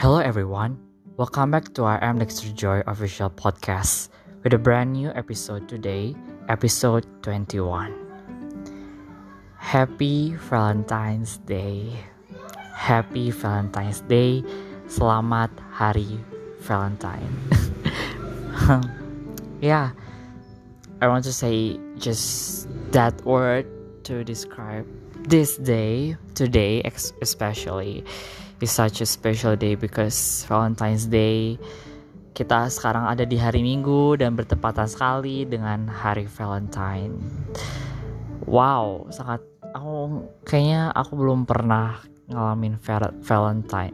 Hello everyone, welcome back to our M Dexter Joy official podcast with a brand new episode today, episode 21. Happy Valentine's Day. Happy Valentine's Day. Selamat Hari Valentine. yeah, I want to say just that word to describe this day, today especially, is such a special day because Valentine's Day kita sekarang ada di hari Minggu dan bertepatan sekali dengan hari Valentine. Wow, sangat aku kayaknya aku belum pernah ngalamin Valentine,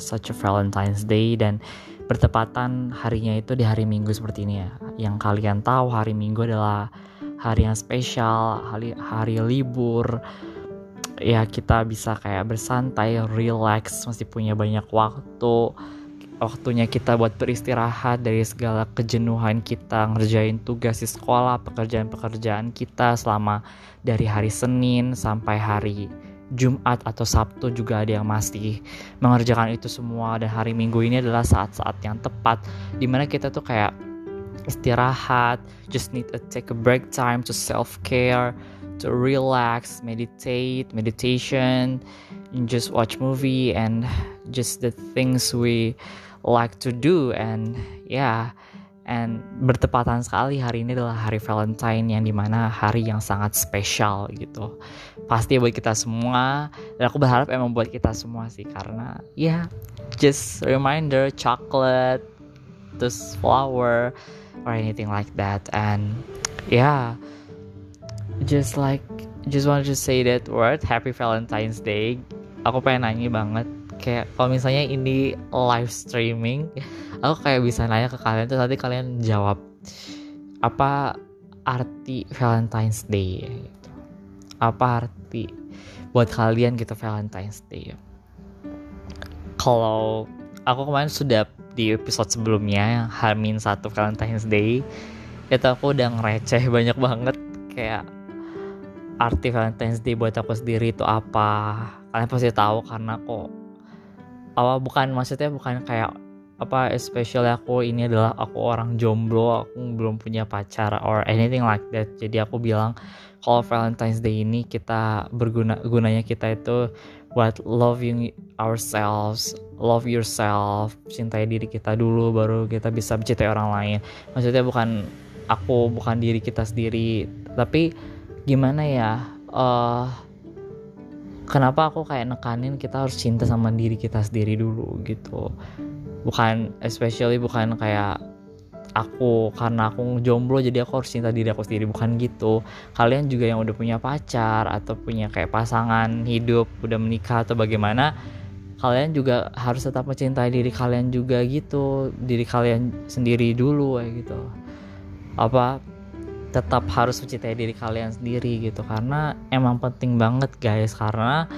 such a Valentine's Day dan bertepatan harinya itu di hari Minggu seperti ini ya. Yang kalian tahu hari Minggu adalah hari yang spesial, hari hari libur. Ya kita bisa kayak bersantai, relax, masih punya banyak waktu. Waktunya kita buat beristirahat dari segala kejenuhan kita ngerjain tugas di sekolah, pekerjaan-pekerjaan kita selama dari hari Senin sampai hari Jumat atau Sabtu juga ada yang masih mengerjakan itu semua dan hari Minggu ini adalah saat-saat yang tepat di mana kita tuh kayak istirahat, just need to take a break time to self care, to relax, meditate, meditation, and just watch movie and just the things we like to do. And yeah. And bertepatan sekali hari ini adalah hari Valentine yang di mana hari yang sangat spesial gitu. Pasti buat kita semua. Dan aku berharap emang buat kita semua sih karena ya yeah, just reminder chocolate terus flower or anything like that. And yeah just like just wanted to say that word happy valentine's day aku pengen nanya banget kayak kalau misalnya ini live streaming aku kayak bisa nanya ke kalian tuh nanti kalian jawab apa arti Valentine's Day gitu. apa arti buat kalian gitu Valentine's Day kalau aku kemarin sudah di episode sebelumnya Hamin satu Valentine's Day itu aku udah ngereceh banyak banget kayak arti Valentine's Day buat aku sendiri itu apa? Kalian pasti tahu karena kok apa bukan maksudnya bukan kayak apa especially aku ini adalah aku orang jomblo aku belum punya pacar or anything like that. Jadi aku bilang kalau Valentine's Day ini kita berguna gunanya kita itu buat loving ourselves love yourself cintai diri kita dulu baru kita bisa mencintai orang lain. Maksudnya bukan aku bukan diri kita sendiri. Tapi gimana ya uh, kenapa aku kayak nekanin kita harus cinta sama diri kita sendiri dulu gitu. Bukan especially bukan kayak aku karena aku jomblo jadi aku harus cinta diri aku sendiri bukan gitu. Kalian juga yang udah punya pacar atau punya kayak pasangan hidup udah menikah atau bagaimana kalian juga harus tetap mencintai diri kalian juga gitu. Diri kalian sendiri dulu kayak gitu. Apa tetap harus mencintai diri kalian sendiri gitu. Karena emang penting banget guys. Karena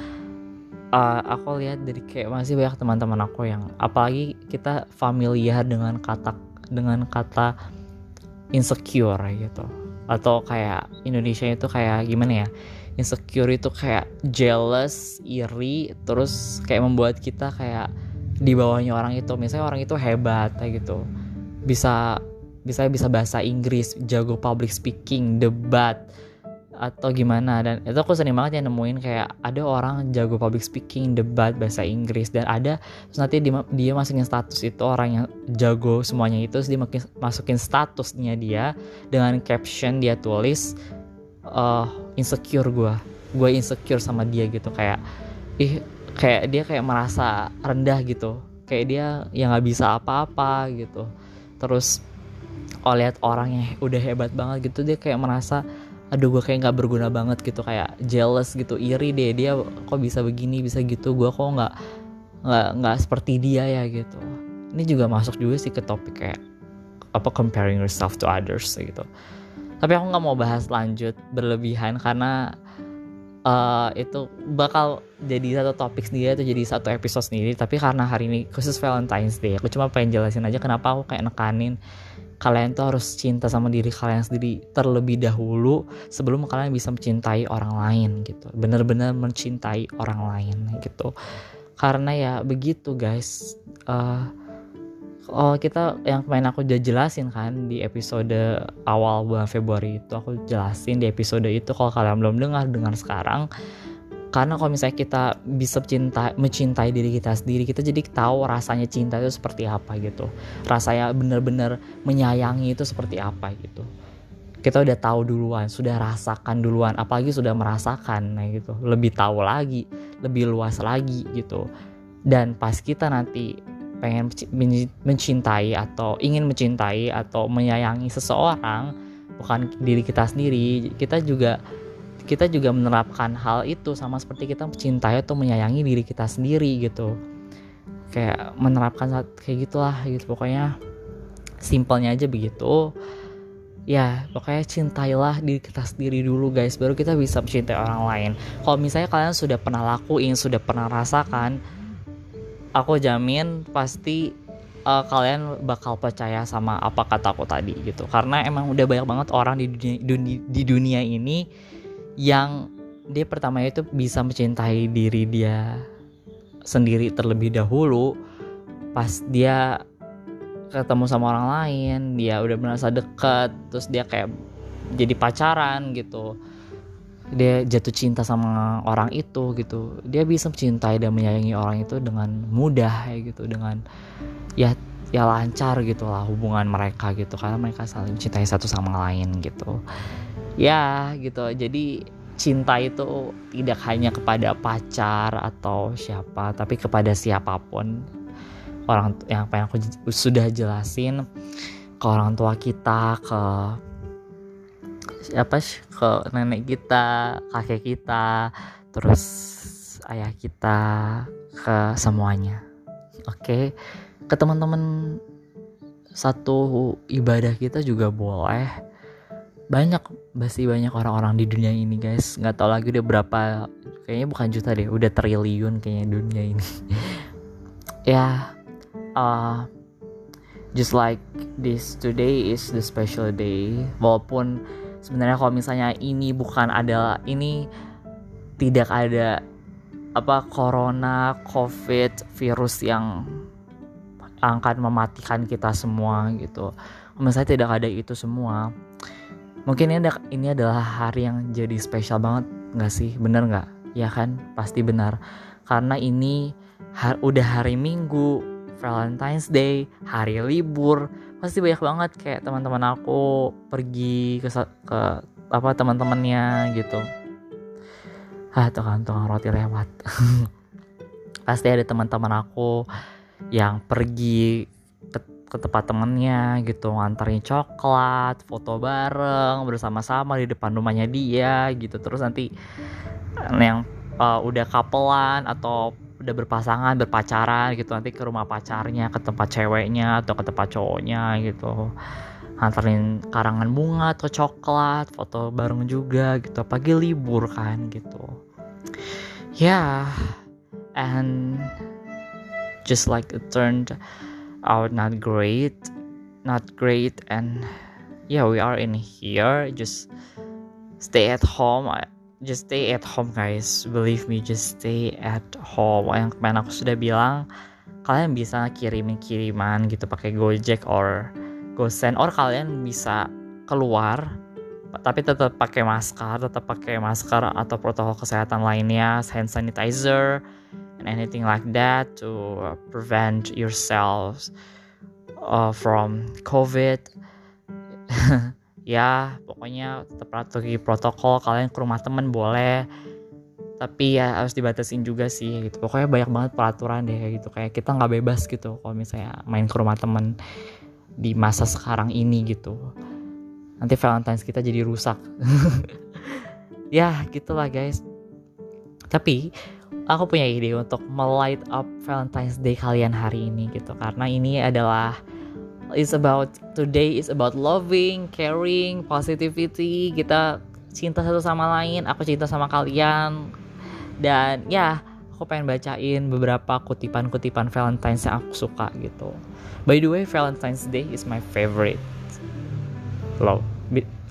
uh, aku lihat dari kayak masih banyak teman-teman aku yang apalagi kita familiar dengan kata dengan kata insecure gitu. Atau kayak Indonesia itu kayak gimana ya? Insecure itu kayak jealous iri terus kayak membuat kita kayak di bawahnya orang itu. Misalnya orang itu hebat kayak gitu. Bisa bisa bisa bahasa Inggris jago public speaking debat atau gimana. Dan itu aku sering banget ya nemuin kayak ada orang jago public speaking debat bahasa Inggris. Dan ada terus nanti dia, dia masukin status itu orang yang jago semuanya itu terus dia masukin statusnya dia dengan caption dia tulis uh, insecure gue gue insecure sama dia gitu kayak ih kayak dia kayak merasa rendah gitu. Kayak dia yang nggak bisa apa-apa gitu. Terus oh lihat orang yang udah hebat banget gitu dia kayak merasa aduh gue kayak nggak berguna banget gitu. Kayak jealous gitu iri deh dia kok bisa begini bisa gitu gue kok nggak nggak nggak seperti dia ya gitu. Ini juga masuk juga sih ke topik kayak apa comparing yourself to others gitu. Tapi aku nggak mau bahas lanjut berlebihan karena uh, itu bakal jadi satu topik sendiri atau jadi satu episode sendiri. Tapi karena hari ini khusus Valentine's Day aku cuma pengen jelasin aja kenapa aku kayak nekanin kalian tuh harus cinta sama diri kalian sendiri terlebih dahulu sebelum kalian bisa mencintai orang lain gitu. Bener-bener mencintai orang lain gitu. Karena ya begitu guys. Uh, oh kita yang kemarin aku udah jelasin kan di episode awal bulan Februari itu aku jelasin di episode itu kalau kalian belum dengar dengar sekarang karena kalau misalnya kita bisa cinta mencintai diri kita sendiri kita jadi tahu rasanya cinta itu seperti apa gitu. Rasanya benar-benar menyayangi itu seperti apa gitu. Kita udah tahu duluan, sudah rasakan duluan, apalagi sudah merasakan, nah gitu, lebih tahu lagi, lebih luas lagi gitu. Dan pas kita nanti pengen mencintai atau ingin mencintai atau menyayangi seseorang, bukan diri kita sendiri, kita juga kita juga menerapkan hal itu sama seperti kita mencintai atau menyayangi diri kita sendiri gitu. Kayak menerapkan kayak gitulah gitu. Pokoknya simpelnya aja begitu. Ya pokoknya cintailah diri kita sendiri dulu guys baru kita bisa mencintai orang lain. Kalau misalnya kalian sudah pernah lakuin sudah pernah rasakan aku jamin pasti uh, kalian bakal percaya sama apa kata aku tadi gitu. Karena emang udah banyak banget orang di dunia, dunia di dunia ini yang dia pertama itu bisa mencintai diri dia sendiri terlebih dahulu. Pas dia ketemu sama orang lain dia udah merasa dekat terus dia kayak jadi pacaran gitu. Dia jatuh cinta sama orang itu gitu. Dia bisa mencintai dan menyayangi orang itu dengan mudah ya gitu. Dengan ya ya lancar gitu lah hubungan mereka gitu. Karena mereka saling mencintai satu sama lain gitu ya gitu. Jadi cinta itu tidak hanya kepada pacar atau siapa tapi kepada siapa pun. Orang yang apa aku sudah jelasin ke orang tua kita ke siapa sih? Ke nenek kita kakek kita terus ayah kita ke semuanya. Oke? Okay? ke teman-teman satu ibadah kita juga boleh banyak pasti banyak orang-orang di dunia ini guys. Nggak tahu lagi udah berapa kayaknya bukan juta deh udah triliun kayaknya dunia ini. Ya uh, just like this today is the special day. Walaupun sebenarnya kalau misalnya ini bukan ada ini tidak ada apa corona covid virus yang akan mematikan kita semua gitu. Misalnya tidak ada itu semua mungkin ini, ini adalah hari yang jadi spesial banget nggak sih? Bener nggak? Ya kan? Pasti benar. Karena ini har, udah hari minggu Valentine's Day, hari libur, pasti banyak banget kayak teman-teman aku pergi ke ke apa teman-temannya gitu. Ah, tukang tukang roti lewat. pasti ada teman-teman aku yang pergi ke, tempat temennya gitu nganterin coklat foto bareng bersama-sama di depan rumahnya dia gitu terus nanti yang uh, udah kapelan atau udah berpasangan berpacaran gitu nanti ke rumah pacarnya ke tempat ceweknya atau ke tempat cowoknya gitu anterin karangan bunga atau coklat foto bareng juga gitu pagi libur kan gitu ya yeah. and just like it turned out not great not great and yeah we are in here. Just stay at home. Just stay at home guys. Believe me just stay at home. Yang kemarin aku sudah bilang kalian bisa kirimin kiriman gitu pakai Gojek or GoSend or kalian bisa keluar tapi tetap pakai masker tetap pakai masker atau protokol kesehatan lainnya hand sanitizer and anything like that to prevent yourselves uh, from COVID. Ya pokoknya tetap patuhi protokol kalian ke rumah temen boleh. Tapi ya harus dibatasin juga sih gitu. Pokoknya banyak banget peraturan deh gitu. Kayak kita nggak bebas gitu kalau misalnya main ke rumah temen di masa sekarang ini gitu. Nanti Valentine's kita jadi rusak. Ya gitulah guys. Tapi aku punya ide untuk melight up Valentine's Day kalian hari ini gitu karena ini adalah is about today is about loving, caring, positivity. Kita cinta satu sama lain, aku cinta sama kalian. Dan ya, aku pengen bacain beberapa kutipan-kutipan Valentine's yang aku suka gitu. By the way, Valentine's Day is my favorite. Loh,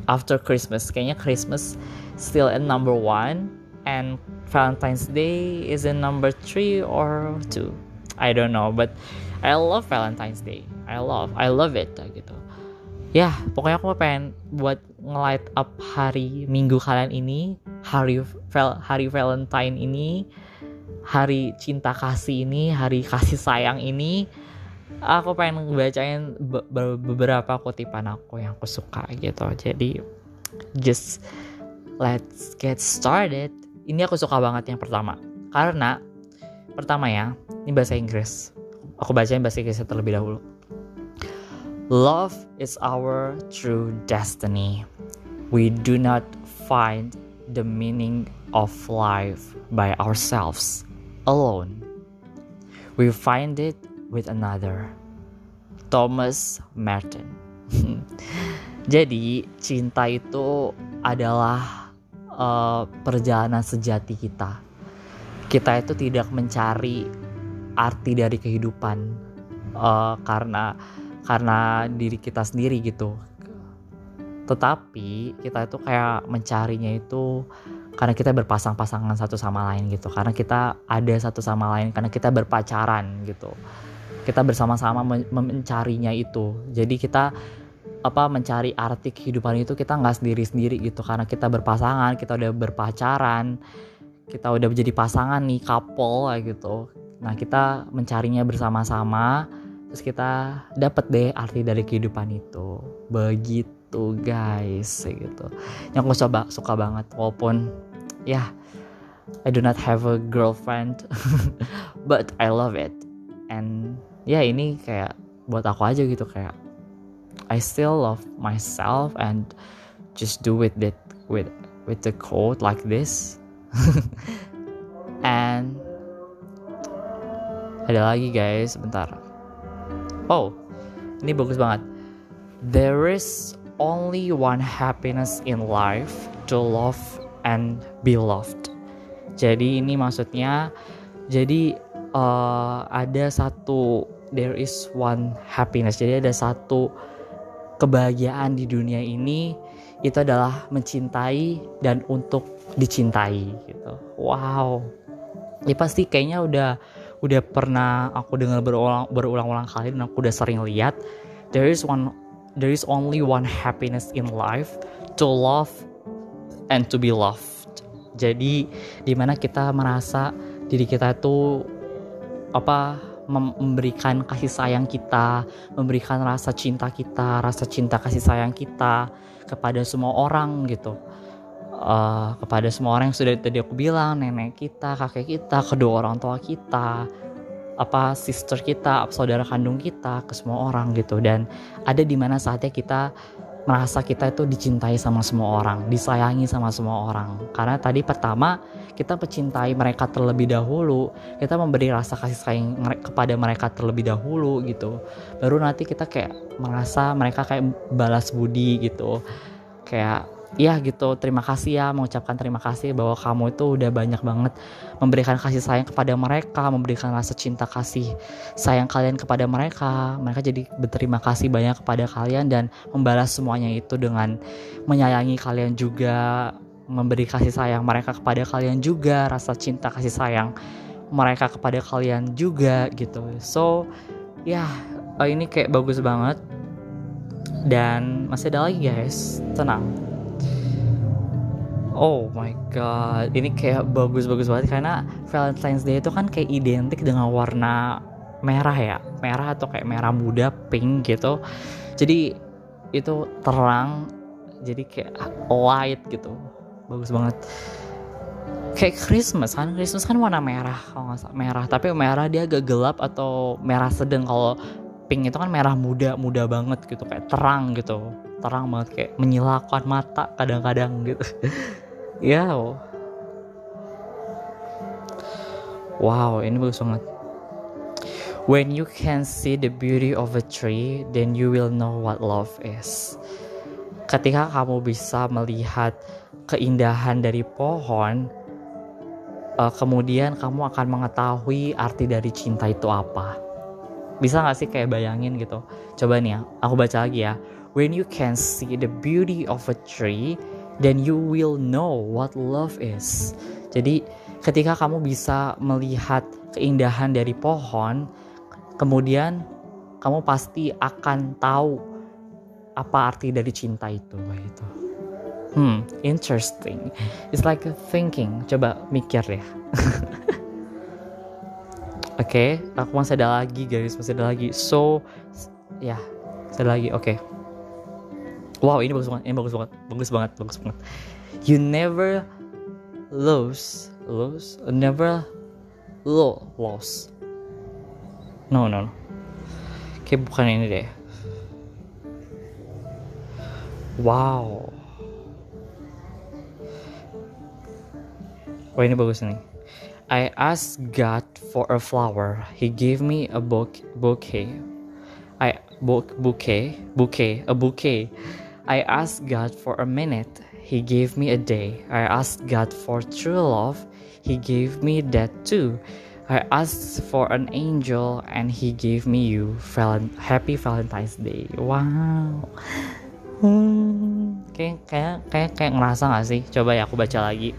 after Christmas, kayaknya Christmas still at number one and Valentine's Day is in number three or two. I don't know but I love Valentine's Day. I love I love it gitu. Ya pokoknya aku pengen buat nge-light up hari minggu kalian ini hari hari Valentine ini hari cinta kasih ini hari kasih sayang ini. Aku pengen bacain be beberapa kutipan aku yang aku suka gitu. Jadi just let's get started ini aku suka banget yang pertama karena pertama ya ini bahasa Inggris aku bacain bahasa Inggris terlebih dahulu love is our true destiny we do not find the meaning of life by ourselves alone. We find it with another. Thomas Merton. Jadi, cinta itu adalah uh, perjalanan sejati kita. Kita itu tidak mencari arti dari kehidupan uh, karena karena diri kita sendiri gitu. Tetapi kita itu kayak mencarinya itu karena kita berpasang-pasangan satu sama lain gitu karena kita ada satu sama lain karena kita berpacaran gitu kita bersama-sama mencarinya itu jadi kita apa mencari arti kehidupan itu kita nggak sendiri-sendiri gitu. Karena kita berpasangan kita udah berpacaran kita udah menjadi pasangan nih couple gitu. Nah kita mencarinya bersama-sama terus kita dapat deh arti dari kehidupan itu. Begitu gitu guys gitu. Yang aku coba suka banget walaupun ya yeah, I do not have a girlfriend but I love it. And ya yeah, ini kayak buat aku aja gitu kayak I still love myself and just do with it with with the quote like this and ada lagi guys bentar oh ini bagus banget there is only one happiness in life to love and be loved. Jadi ini maksudnya jadi uh, ada satu there is one happiness. Jadi ada satu kebahagiaan di dunia ini itu adalah mencintai dan untuk dicintai gitu. Wow. Ya pasti kayaknya udah udah pernah aku dengar berulang berulang-ulang kali dan aku udah sering lihat there is one there is only one happiness in life to love and to be loved. Jadi di mana kita merasa diri kita itu apa memberikan kasih sayang kita, memberikan rasa cinta kita, rasa cinta kasih sayang kita kepada semua orang gitu. Uh, kepada semua orang yang sudah tadi aku bilang, nenek kita, kakek kita, kedua orang tua kita, apa sister kita, saudara kandung kita ke semua orang gitu dan ada di mana saatnya kita merasa kita itu dicintai sama semua orang, disayangi sama semua orang. Karena tadi pertama kita mencintai mereka terlebih dahulu, kita memberi rasa kasih sayang kepada mereka terlebih dahulu gitu. Baru nanti kita kayak merasa mereka kayak balas budi gitu. Kayak ya gitu terima kasih ya mengucapkan terima kasih bahwa kamu itu udah banyak banget memberikan kasih sayang kepada mereka memberikan rasa cinta kasih sayang kalian kepada mereka. Mereka jadi berterima kasih banyak kepada kalian dan membalas semuanya itu dengan menyayangi kalian juga memberi kasih sayang mereka kepada kalian juga rasa cinta kasih sayang mereka kepada kalian juga gitu. So ya ini kayak bagus banget. Dan masih ada lagi guys. Tenang Oh my god, ini kayak bagus-bagus banget karena Valentine's Day itu kan kayak identik dengan warna merah ya, merah atau kayak merah muda, pink gitu. Jadi itu terang, jadi kayak light gitu, bagus banget. Kayak Christmas kan, Christmas kan warna merah kalau nggak salah. Merah, tapi merah dia agak gelap atau merah sedang. Kalau pink itu kan merah muda, muda banget gitu, kayak terang gitu, terang banget kayak menyilaukan mata kadang-kadang gitu. ya. Wow ini bagus banget. When you can see the beauty of a tree then you will know what love is. Ketika kamu bisa melihat keindahan dari pohon uh, kemudian kamu akan mengetahui arti dari cinta itu apa. Bisa gak sih kayak bayangin gitu? Coba nih ya aku baca lagi ya. When you can see the beauty of a tree then you will know what love is. Jadi ketika kamu bisa melihat keindahan dari pohon kemudian kamu pasti akan tahu apa arti dari cinta itu gitu hmm interesting it's like thinking coba mikir ya Oke, okay, aku masih ada lagi guys, masih ada lagi. So, ya, masih ada lagi. Oke. Okay. Wow, ini bagus banget, ini bagus banget, bagus banget, bagus banget. You never lose, lose, never lo lost. No, no, no. Kayak bukan ini deh. Wow. Wah ini bagus nih. I asked God for a flower. He gave me a book, bouquet. I book bouquet, bouquet, a bouquet. I asked God for a minute. He gave me a day. I asked God for true love. He gave me that too. I asked for an angel and he gave me you. Happy Valentine's Day. Wow. Hmm, kayak kayak kayak kayak ngerasa gak sih? Coba ya aku baca lagi.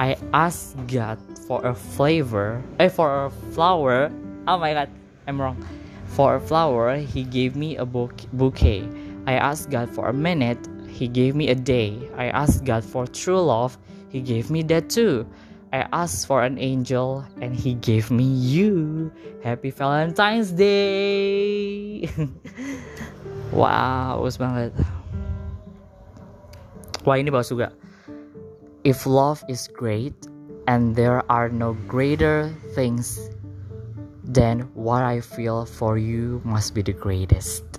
I asked God for a flavor, eh, for a flower. Oh my god, I'm wrong. For a flower, He gave me a bouquet. I asked God for a minute, He gave me a day. I asked God for true love, He gave me that too. I asked for an angel, and He gave me you. Happy Valentine's Day! wow, bagus banget. Wah ini bagus juga. If love is great, and there are no greater things then what I feel for you must be the greatest.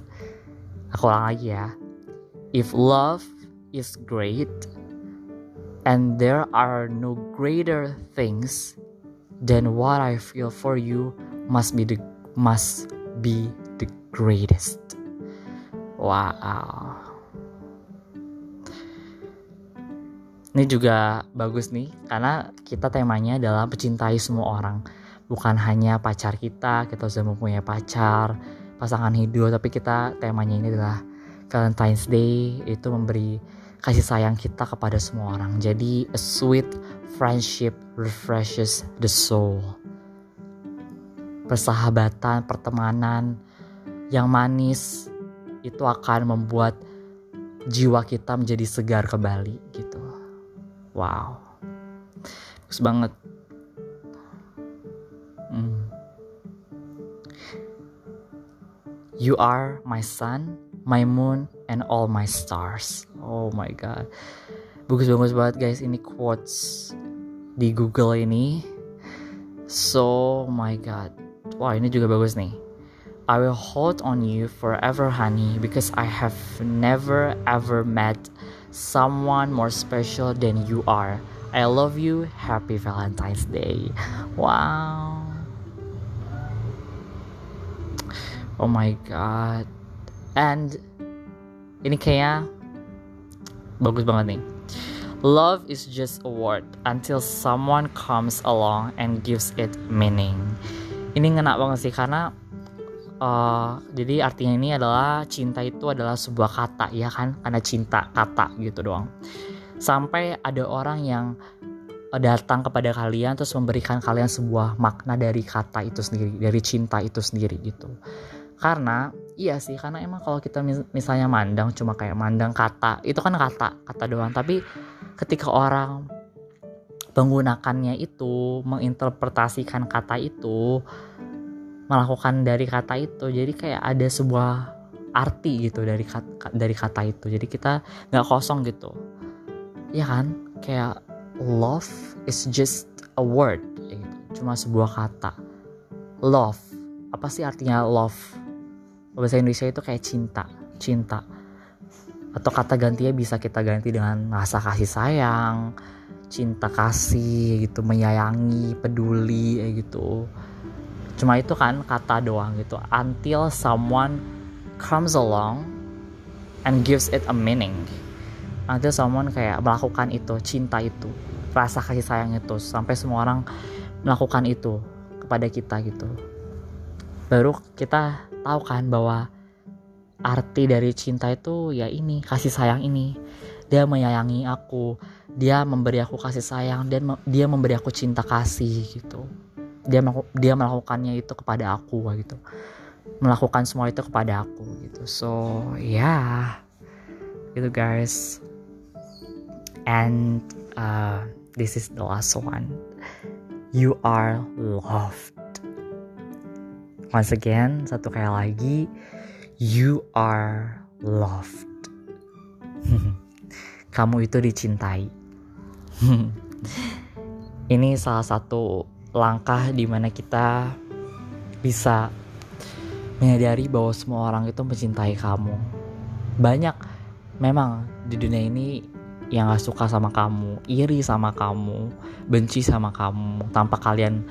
Aku ulang lagi ya. If love is great, and there are no greater things than what I feel for you must be the must be the greatest. Wow. Ini juga bagus nih karena kita temanya adalah mencintai semua orang. Bukan hanya pacar kita, kita sudah mempunyai pacar, pasangan hidup, tapi kita temanya ini adalah Valentine's Day itu memberi kasih sayang kita kepada semua orang. Jadi a sweet friendship refreshes the soul. Persahabatan, pertemanan yang manis itu akan membuat jiwa kita menjadi segar kembali gitu. Wow. Bagus banget. You are my sun, my moon, and all my stars. Oh my god. Bagus-bagus banget guys ini quotes di Google ini. So my god. Wah, ini juga bagus nih. I will hold on you forever, honey, because I have never ever met someone more special than you are. I love you. Happy Valentine's Day. Wow. Oh my god. And ini kayaknya bagus banget nih. Love is just a word until someone comes along and gives it meaning. Ini ngena banget sih karena uh, jadi artinya ini adalah cinta itu adalah sebuah kata ya kan karena cinta kata gitu doang sampai ada orang yang datang kepada kalian terus memberikan kalian sebuah makna dari kata itu sendiri dari cinta itu sendiri gitu karena iya sih karena emang kalau kita misalnya mandang cuma kayak mandang kata itu kan kata kata doang. Tapi ketika orang menggunakannya itu menginterpretasikan kata itu melakukan dari kata itu jadi kayak ada sebuah arti gitu dari kata, dari kata itu. Jadi kita nggak kosong gitu. Ya kan? Kayak love is just a word gitu. cuma sebuah kata. Love. Apa sih artinya love bahasa Indonesia itu kayak cinta cinta. Atau kata gantinya bisa kita ganti dengan rasa kasih sayang cinta kasih gitu menyayangi peduli gitu. Cuma itu kan kata doang gitu. Until someone comes along and gives it a meaning. Until someone kayak melakukan itu cinta itu rasa kasih sayang itu sampai semua orang melakukan itu kepada kita gitu. Baru kita tahu kan bahwa arti dari cinta itu ya ini kasih sayang ini. Dia menyayangi aku dia memberi aku kasih sayang dan dia memberi aku cinta kasih gitu. Dia dia melakukannya itu kepada aku gitu. Melakukan semua itu kepada aku gitu. So ya yeah, gitu guys. And uh, this is the last one. You are loved once again satu kali lagi you are loved kamu itu dicintai ini salah satu langkah di mana kita bisa menyadari bahwa semua orang itu mencintai kamu. Banyak memang di dunia ini yang gak suka sama kamu, iri sama kamu, benci sama kamu, tanpa kalian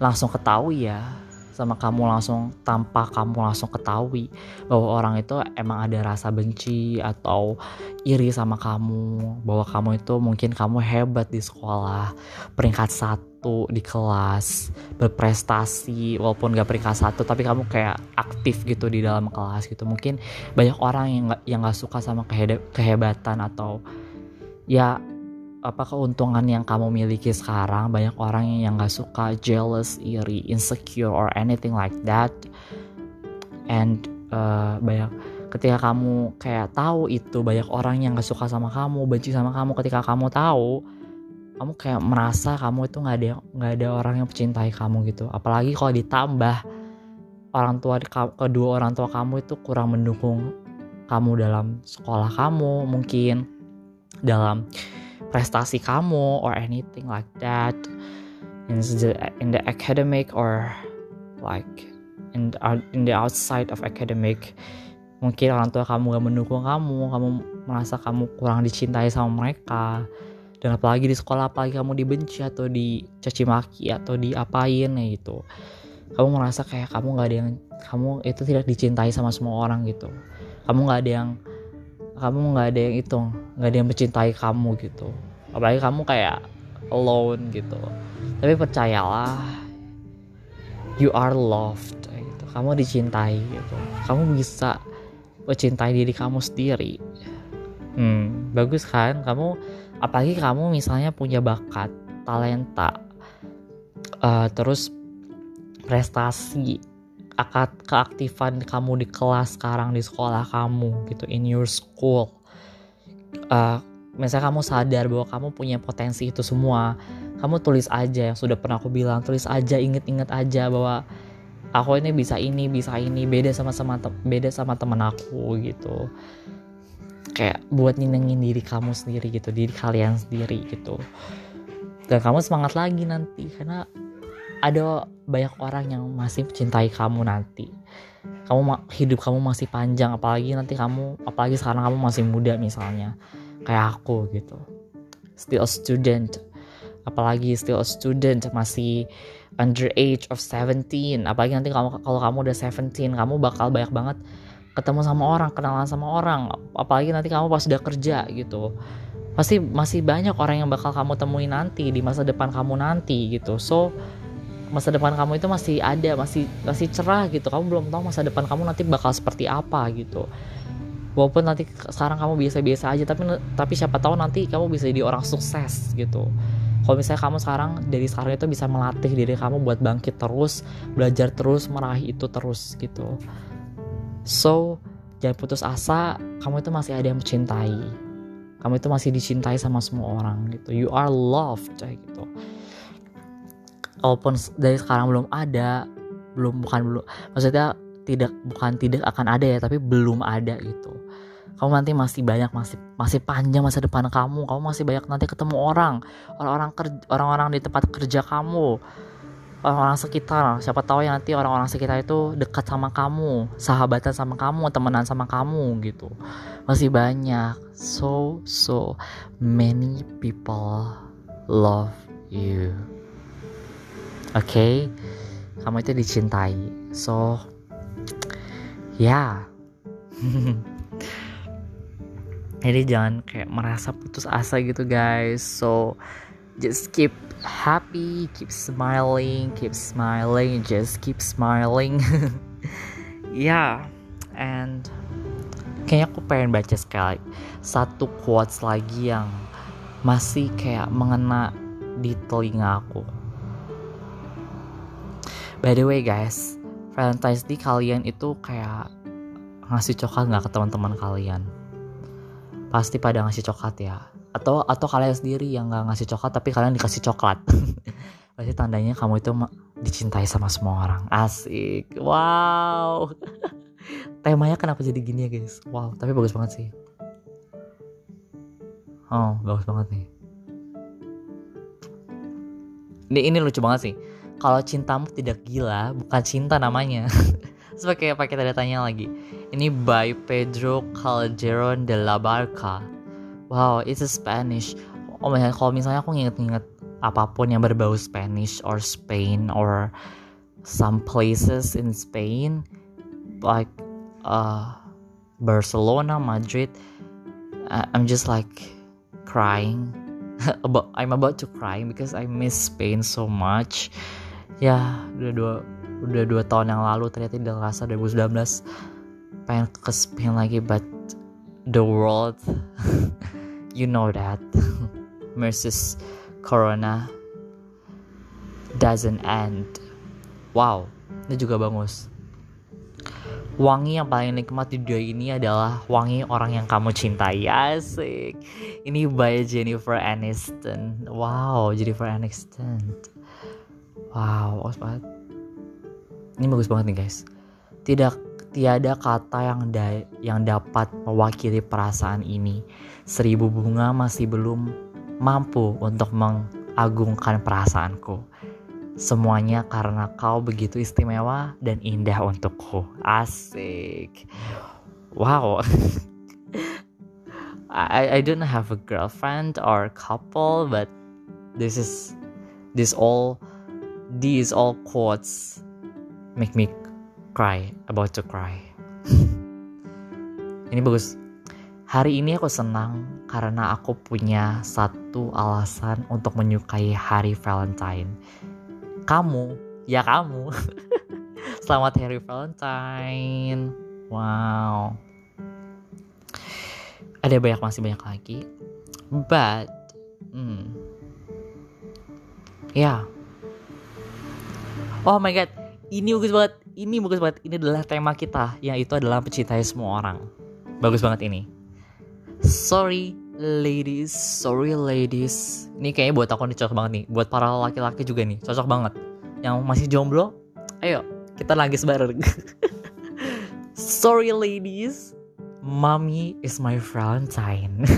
langsung ketahui ya sama kamu langsung tanpa kamu langsung ketahui bahwa orang itu emang ada rasa benci atau iri sama kamu bahwa kamu itu mungkin kamu hebat di sekolah peringkat satu di kelas berprestasi walaupun gak peringkat satu tapi kamu kayak aktif gitu di dalam kelas gitu. Mungkin banyak orang yang gak, yang gak suka sama kehebatan atau ya apa keuntungan yang kamu miliki sekarang? Banyak orang yang gak suka jealous iri insecure or anything like that. And uh, banyak ketika kamu kayak tahu itu banyak orang yang gak suka sama kamu benci sama kamu ketika kamu tahu kamu kayak merasa kamu itu nggak ada nggak ada orang yang mencintai kamu gitu. Apalagi kalau ditambah orang tua kedua orang tua kamu itu kurang mendukung kamu dalam sekolah kamu mungkin dalam prestasi kamu or anything like that in the in the academic or like in the, in the outside of academic. Mungkin orang tua kamu gak mendukung kamu kamu merasa kamu kurang dicintai sama mereka. Dan apalagi di sekolah apalagi kamu dibenci atau dicaci maki atau diapain ya gitu. Kamu merasa kayak kamu nggak ada yang kamu itu tidak dicintai sama semua orang gitu. Kamu nggak ada yang kamu nggak ada yang itu nggak ada yang mencintai kamu gitu. Apalagi kamu kayak alone gitu. Tapi percayalah you are loved gitu. Kamu dicintai gitu. Kamu bisa mencintai diri kamu sendiri. Hmm bagus kan? Kamu apalagi kamu misalnya punya bakat talenta uh, terus prestasi akad keaktifan kamu di kelas sekarang di sekolah kamu gitu in your school. Uh, misalnya kamu sadar bahwa kamu punya potensi itu semua kamu tulis aja yang sudah pernah aku bilang tulis aja inget-inget aja bahwa aku ini bisa ini bisa ini beda sama sama beda sama temen aku gitu. Kayak buat nyenengin diri kamu sendiri gitu diri kalian sendiri gitu. Dan kamu semangat lagi nanti karena ada banyak orang yang masih mencintai kamu nanti. Kamu hidup kamu masih panjang apalagi nanti kamu apalagi sekarang kamu masih muda misalnya. Kayak aku gitu. Still a student. Apalagi still a student masih under age of 17 apalagi nanti kalau kalau kamu udah 17 kamu bakal banyak banget ketemu sama orang kenalan sama orang. Apalagi nanti kamu pas udah kerja gitu. Pasti masih banyak orang yang bakal kamu temui nanti di masa depan kamu nanti gitu. So masa depan kamu itu masih ada masih masih cerah gitu. Kamu belum tahu masa depan kamu nanti bakal seperti apa gitu. Walaupun nanti sekarang kamu biasa-biasa aja tapi tapi siapa tahu nanti kamu bisa jadi orang sukses gitu. Kalau misalnya kamu sekarang dari sekarang itu bisa melatih diri kamu buat bangkit terus belajar terus meraih itu terus gitu. So jangan putus asa kamu itu masih ada yang mencintai. Kamu itu masih dicintai sama semua orang gitu. You are loved gitu walaupun dari sekarang belum ada belum bukan belum maksudnya tidak bukan tidak akan ada ya tapi belum ada gitu. Kamu nanti masih banyak masih masih panjang masa depan kamu kamu masih banyak nanti ketemu orang orang-orang orang-orang di tempat kerja kamu orang-orang sekitar. Siapa tahu ya nanti orang-orang sekitar itu dekat sama kamu sahabatan sama kamu temenan sama kamu gitu. Masih banyak. So so many people love you oke okay? kamu itu dicintai so ya jadi jangan kayak merasa putus asa gitu guys so just keep happy keep smiling keep smiling just keep smiling ya yeah. and kayaknya aku pengen baca sekali satu quotes lagi yang masih kayak mengena di telinga aku. By the way guys, Valentine's Day kalian itu kayak ngasih coklat nggak ke teman-teman kalian? Pasti pada ngasih coklat ya. Atau atau kalian sendiri yang nggak ngasih coklat tapi kalian dikasih coklat. Pasti tandanya kamu itu dicintai sama semua orang. Asik. Wow. Temanya kenapa jadi gini ya guys? Wow, tapi bagus banget sih. Oh, bagus banget nih. Ini, ini lucu banget sih. Kalau cintamu tidak gila, bukan cinta namanya. Sebagai pakai tanda tanya lagi. Ini by Pedro Calderon de la Barca. Wow, it's a Spanish. Oh my god, kalau misalnya aku nginget-nginget apa pun yang berbau Spanish or Spain or some places in Spain, like uh, Barcelona, Madrid, I'm just like crying I'm about to cry because I miss Spain so much ya udah dua udah dua tahun yang lalu ternyata udah ngerasa 2019 pengen ke Spain lagi but the world you know that. Versus Corona doesn't end. Wow ini juga bagus. Wangi yang paling nikmat di dunia ini adalah wangi orang yang kamu cintai. Asik. Ini by Jennifer Aniston. Wow Jennifer Aniston wow bagus banget ini bagus banget nih guys tidak tiada kata yang da yang dapat mewakili perasaan ini seribu bunga masih belum mampu untuk mengagungkan perasaanku Semuanya karena kau begitu istimewa dan indah untukku. Asik. Wow. I I don't have a girlfriend or couple, but this is this all these all quotes make me cry about to cry. Ini bagus. Hari ini aku senang karena aku punya satu alasan untuk menyukai hari Valentine kamu ya kamu selamat hari Valentine wow ada banyak masih banyak lagi but hmm, ya yeah. Oh my god ini bagus banget ini bagus banget ini adalah tema kita yang itu adalah mencintai semua orang bagus banget ini sorry ladies, sorry ladies. Ini kayaknya buat aku nih cocok banget nih. Buat para laki-laki juga nih, cocok banget. Yang masih jomblo, ayo kita lagi sebareng. sorry ladies, mommy is my Valentine.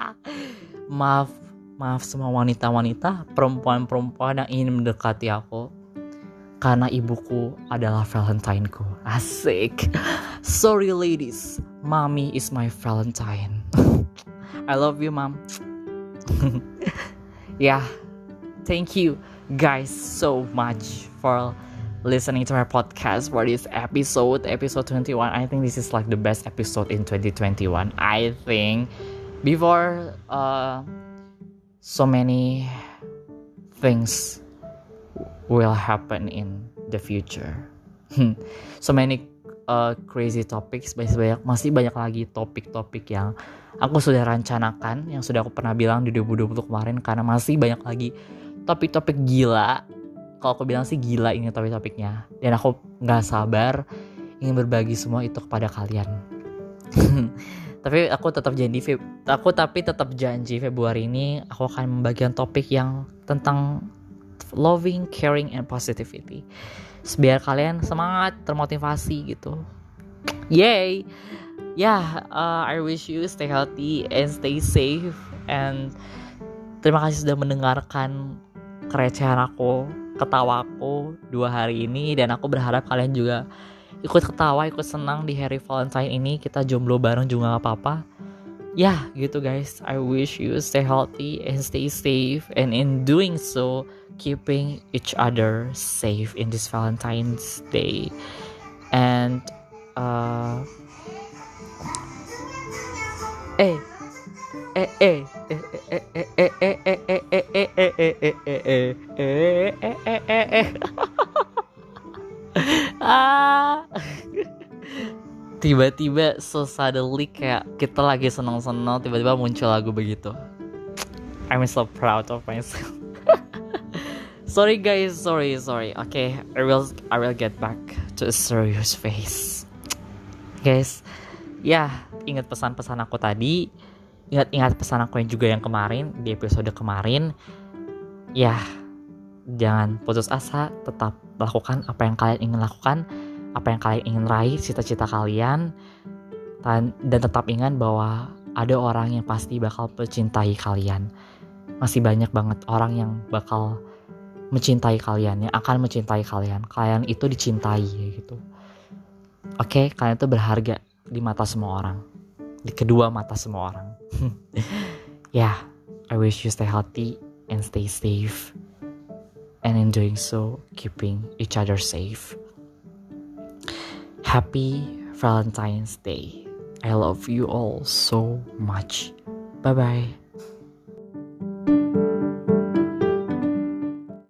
maaf, maaf semua wanita-wanita, perempuan-perempuan yang ingin mendekati aku. Karena ibuku adalah Valentineku. Asik. Sorry ladies, mommy is my Valentine. I love you, mom. yeah, thank you guys so much for listening to my podcast for this episode, episode 21. I think this is like the best episode in 2021. I think before uh, so many things will happen in the future. so many uh, crazy topics masih banyak masih banyak lagi topik-topik yang aku sudah rencanakan yang sudah aku pernah bilang di 2020 kemarin karena masih banyak lagi topik-topik gila. Kalau aku bilang sih gila ini topik-topiknya. Dan aku nggak sabar ingin berbagi semua itu kepada kalian. Tapi aku tetap janji aku tapi tetap janji Februari ini aku akan membagikan topik yang tentang loving, caring, and positivity. Biar kalian semangat termotivasi gitu. Yay! Yeah uh, I wish you stay healthy and stay safe. And terima kasih sudah mendengarkan kerecehan aku ketawaku dua hari ini. Dan aku berharap kalian juga ikut ketawa ikut senang di hari Valentine ini. Kita jomblo bareng juga gak apa-apa yeah, gitu guys I wish you stay healthy and stay safe and in doing so keeping each other safe in this Valentine's Day. And uh eh eh eh ah tiba-tiba so suddenly kayak kita lagi seneng-seneng tiba-tiba muncul lagu begitu I'm so proud of myself. sorry guys, sorry, sorry. Okay, I will I will get back to a serious face. Guys, ya ingat pesan-pesan aku tadi. Ingat-ingat pesan aku yang juga yang kemarin di episode kemarin. Ya, jangan putus asa, tetap lakukan apa yang kalian ingin lakukan, apa yang kalian ingin raih, cita-cita kalian, dan, tetap ingat bahwa ada orang yang pasti bakal mencintai kalian. Masih banyak banget orang yang bakal mencintai kalian yang akan mencintai kalian. Kalian itu dicintai gitu. Oke okay, kalian itu berharga di mata semua orang. Di kedua mata semua orang. Ya yeah, I wish you stay healthy and stay safe. And in doing so keeping each other safe Happy Valentine's Day. I love you all so much. Bye bye.